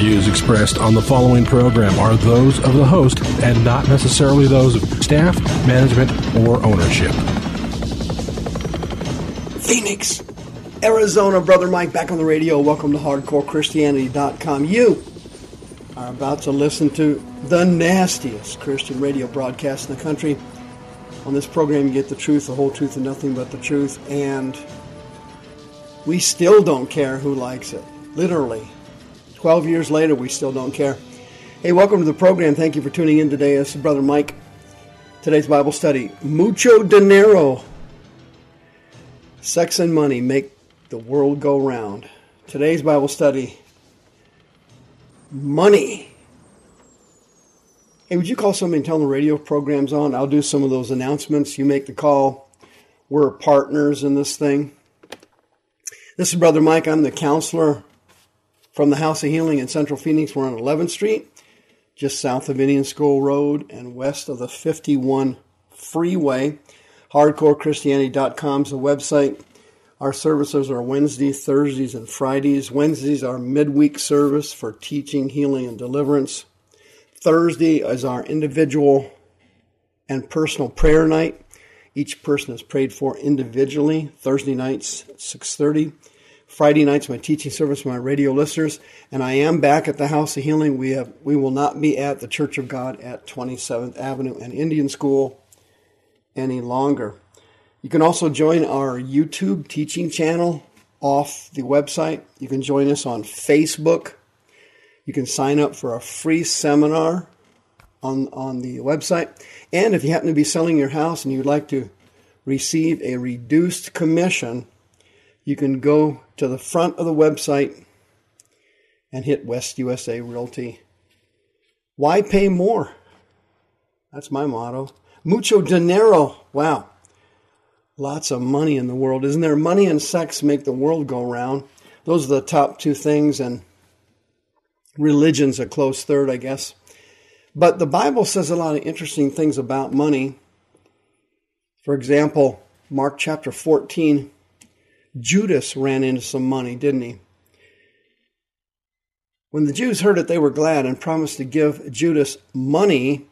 views expressed on the following program are those of the host and not necessarily those of staff, management, or ownership. Phoenix, Arizona, Brother Mike back on the radio. Welcome to HardcoreChristianity.com. You are about to listen to the nastiest Christian radio broadcast in the country. On this program, you get the truth, the whole truth, and nothing but the truth. And we still don't care who likes it. Literally. 12 years later, we still don't care. Hey, welcome to the program. Thank you for tuning in today. This is Brother Mike. Today's Bible study Mucho dinero. Sex and money make the world go round. Today's Bible study Money. Hey, would you call somebody and tell them the radio program's on? I'll do some of those announcements. You make the call. We're partners in this thing. This is Brother Mike. I'm the counselor from the House of Healing in Central Phoenix. We're on 11th Street, just south of Indian School Road and west of the 51 freeway. HardcoreChristianity.com is the website. Our services are Wednesdays, Thursdays, and Fridays. Wednesdays are midweek service for teaching, healing, and deliverance. Thursday is our individual and personal prayer night. Each person is prayed for individually. Thursday nights, 6:30. Friday nights, my teaching service for my radio listeners, and I am back at the House of Healing. We have we will not be at the Church of God at 27th Avenue and Indian School any longer. You can also join our YouTube teaching channel off the website. You can join us on Facebook you can sign up for a free seminar on, on the website. And if you happen to be selling your house and you'd like to receive a reduced commission, you can go to the front of the website and hit West USA Realty. Why pay more? That's my motto. Mucho dinero. Wow. Lots of money in the world. Isn't there? Money and sex make the world go round. Those are the top two things, and religion's a close third, I guess. But the Bible says a lot of interesting things about money. For example, Mark chapter 14, Judas ran into some money, didn't he? When the Jews heard it, they were glad and promised to give Judas money,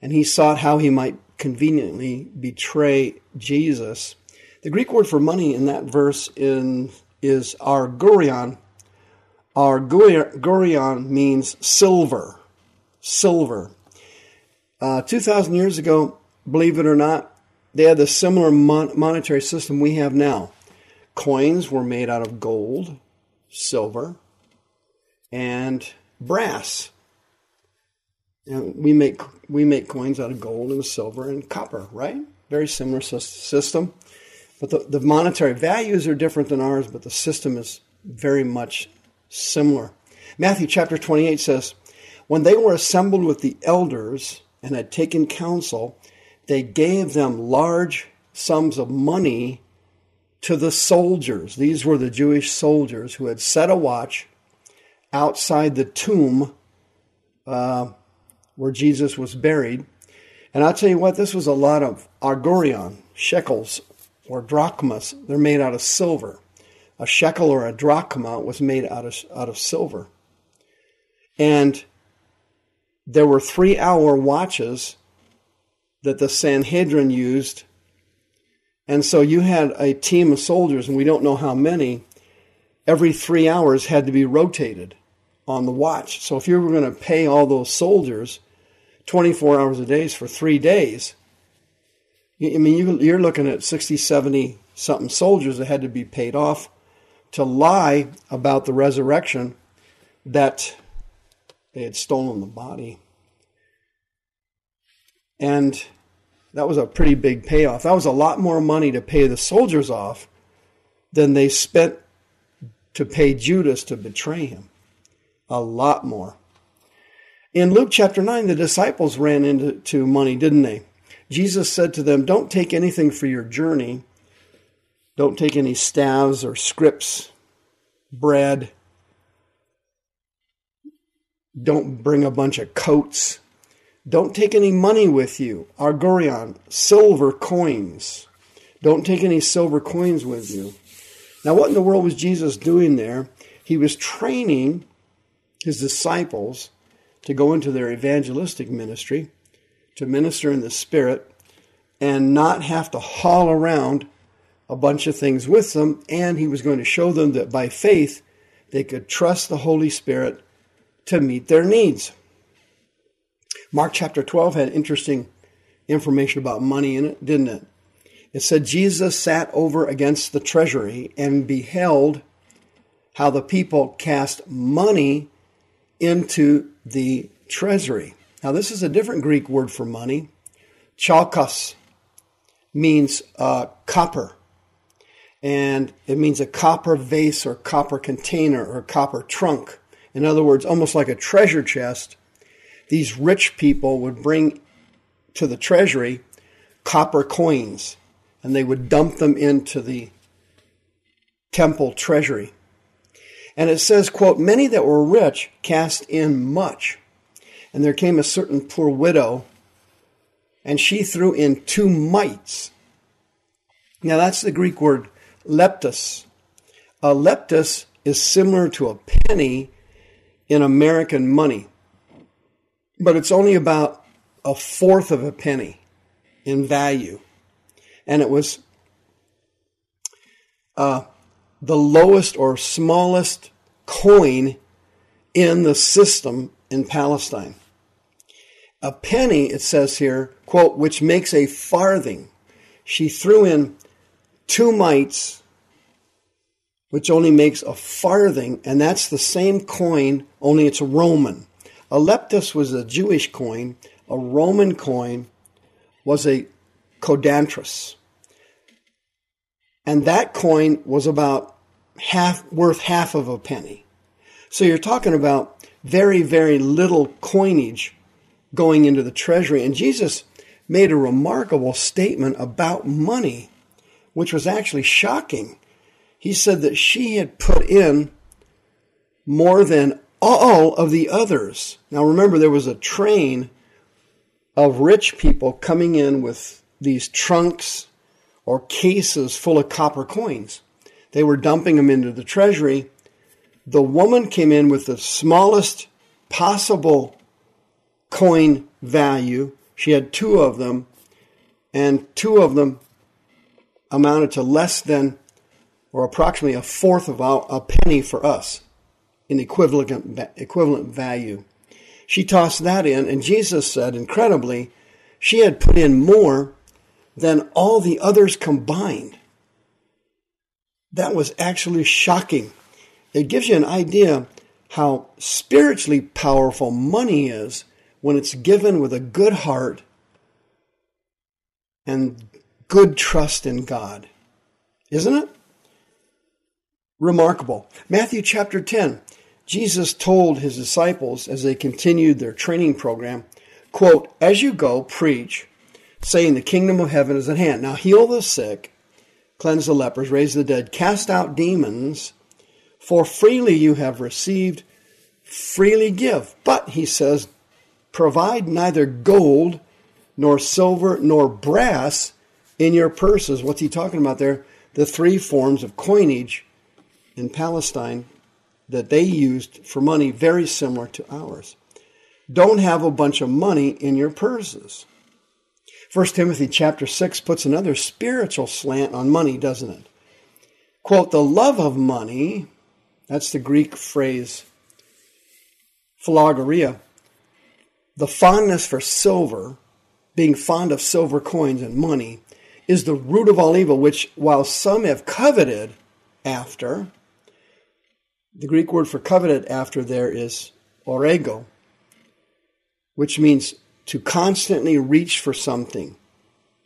and he sought how he might conveniently betray Jesus. The Greek word for money in that verse in, is argurion, our Gurion means silver. Silver. Uh, 2,000 years ago, believe it or not, they had the similar mon- monetary system we have now. Coins were made out of gold, silver, and brass. And we make we make coins out of gold and silver and copper, right? Very similar system, but the, the monetary values are different than ours, but the system is very much similar. Matthew chapter 28 says, When they were assembled with the elders and had taken counsel, they gave them large sums of money to the soldiers. These were the Jewish soldiers who had set a watch outside the tomb uh, where Jesus was buried. And I'll tell you what, this was a lot of argurion, shekels, or drachmas. They're made out of silver a shekel or a drachma was made out of, out of silver. And there were three hour watches that the Sanhedrin used. And so you had a team of soldiers, and we don't know how many, every three hours had to be rotated on the watch. So if you were going to pay all those soldiers 24 hours a day for three days, I mean, you're looking at 60, 70 something soldiers that had to be paid off to lie about the resurrection that they had stolen the body. And that was a pretty big payoff. That was a lot more money to pay the soldiers off than they spent to pay Judas to betray him. A lot more. In Luke chapter 9, the disciples ran into money, didn't they? Jesus said to them, Don't take anything for your journey. Don't take any staves or scrips, bread. Don't bring a bunch of coats. Don't take any money with you. Argurion, silver coins. Don't take any silver coins with you. Now, what in the world was Jesus doing there? He was training his disciples to go into their evangelistic ministry, to minister in the Spirit, and not have to haul around a bunch of things with them. And he was going to show them that by faith, they could trust the Holy Spirit to meet their needs. Mark chapter 12 had interesting information about money in it, didn't it? It said Jesus sat over against the treasury and beheld how the people cast money into the treasury. Now, this is a different Greek word for money. Chalkos means uh, copper, and it means a copper vase or copper container or copper trunk. In other words, almost like a treasure chest, these rich people would bring to the treasury copper coins and they would dump them into the temple treasury. And it says, quote, many that were rich cast in much. And there came a certain poor widow, and she threw in two mites. Now that's the Greek word leptos. A leptos is similar to a penny in American money, but it's only about a fourth of a penny in value and it was uh, the lowest or smallest coin in the system in Palestine. A penny, it says here, quote, which makes a farthing. She threw in two mites, which only makes a farthing, and that's the same coin, only it's Roman. A was a Jewish coin, a Roman coin was a Codantrus. And that coin was about half worth half of a penny. So you're talking about very, very little coinage going into the treasury. And Jesus made a remarkable statement about money, which was actually shocking. He said that she had put in more than all of the others. Now remember, there was a train of rich people coming in with these trunks or cases full of copper coins. They were dumping them into the treasury. The woman came in with the smallest possible coin value. She had two of them, and two of them amounted to less than or approximately a fourth of a penny for us in equivalent, equivalent value. She tossed that in, and Jesus said, incredibly, she had put in more than all the others combined. That was actually shocking. It gives you an idea how spiritually powerful money is when it's given with a good heart and good trust in God. Isn't it? Remarkable. Matthew chapter 10. Jesus told his disciples as they continued their training program, quote, As you go, preach saying, The kingdom of heaven is at hand. Now heal the sick, cleanse the lepers, raise the dead, cast out demons, for freely you have received, freely give. But, he says, provide neither gold nor silver nor brass in your purses. What's he talking about there? The three forms of coinage in Palestine that they used for money, very similar to ours. Don't have a bunch of money in your purses. 1 Timothy chapter 6 puts another spiritual slant on money, doesn't it? Quote, the love of money, that's the Greek phrase philargyria, the fondness for silver, being fond of silver coins and money, is the root of all evil, which while some have coveted after, the Greek word for coveted after there is orego, which means to constantly reach for something,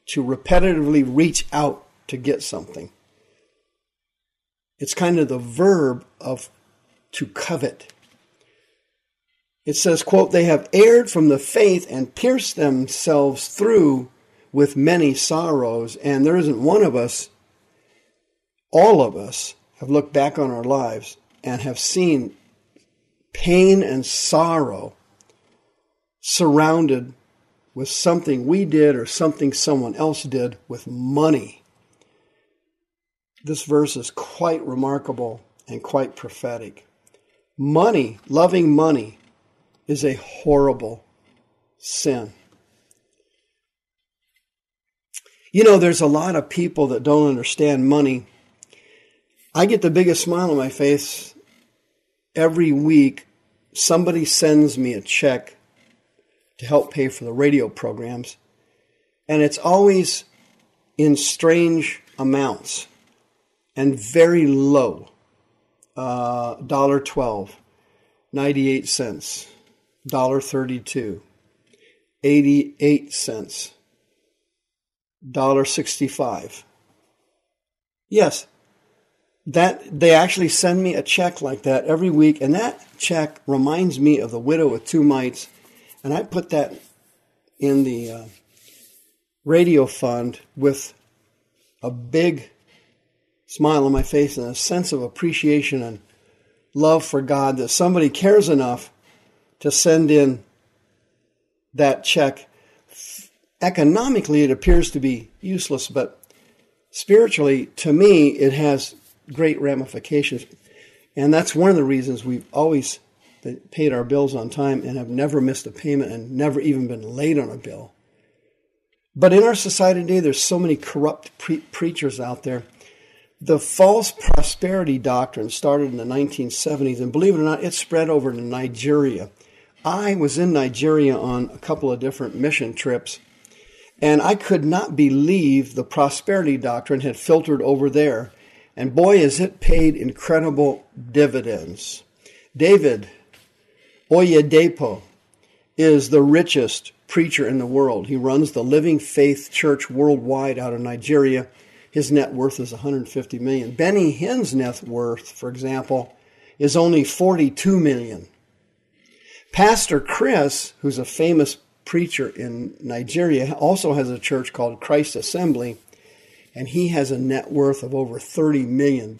to repetitively reach out to get something. It's kind of the verb of to covet. It says, quote, they have erred from the faith and pierced themselves through with many sorrows. And there isn't one of us, all of us, have looked back on our lives and have seen pain and sorrow surrounded with something we did or something someone else did with money. This verse is quite remarkable and quite prophetic. Money, loving money, is a horrible sin. You know, there's a lot of people that don't understand money. I get the biggest smile on my face every week. Somebody sends me a check to help pay for the radio programs, and it's always in strange amounts and very low. Uh, dollar twelve, ninety eight cents, $1.32, 88 cents, $1.65. Yes, that they actually send me a check like that every week, and that check reminds me of the widow with two mites, and I put that in the uh, radio fund with a big smile on my face and a sense of appreciation and love for God that somebody cares enough to send in that check. Economically, it appears to be useless, but spiritually, to me, it has great ramifications. And that's one of the reasons we've always uh, paid our bills on time and have never missed a payment and never even been late on a bill. But in our society today, there's so many corrupt pre- preachers out there. The false prosperity doctrine started in the 1970s, and believe it or not, it spread over to Nigeria. I was in Nigeria on a couple of different mission trips, and I could not believe the prosperity doctrine had filtered over there. And boy, has it paid incredible dividends. David Oyedepo is the richest preacher in the world. He runs the Living Faith Church worldwide out of Nigeria. His net worth is 150 million. Benny Hinn's net worth, for example, is only 42 million. Pastor Chris, who's a famous preacher in Nigeria, also has a church called Christ Embassy, and he has a net worth of over $30 million.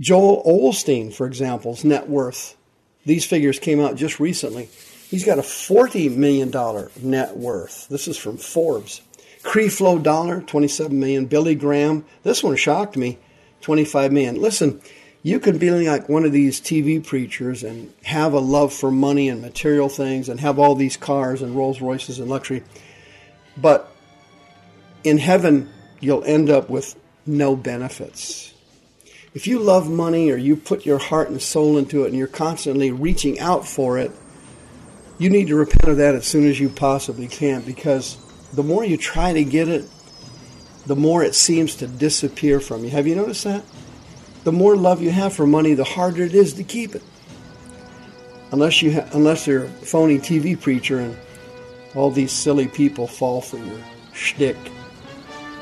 Joel Osteen, for example's net worth, these figures came out just recently. He's got a $40 million net worth. This is from Forbes. Creflo Dollar, 27 million. Billy Graham, this one shocked me, 25 million. Listen, you can be like one of these TV preachers and have a love for money and material things and have all these cars and Rolls Royces and luxury. But in heaven, you'll end up with no benefits. If you love money or you put your heart and soul into it and you're constantly reaching out for it, you need to repent of that as soon as you possibly can because the more you try to get it, the more it seems to disappear from you. Have you noticed that? the more love you have for money, the harder it is to keep it. Unless you ha- unless you're a phony TV preacher and all these silly people fall for your shtick.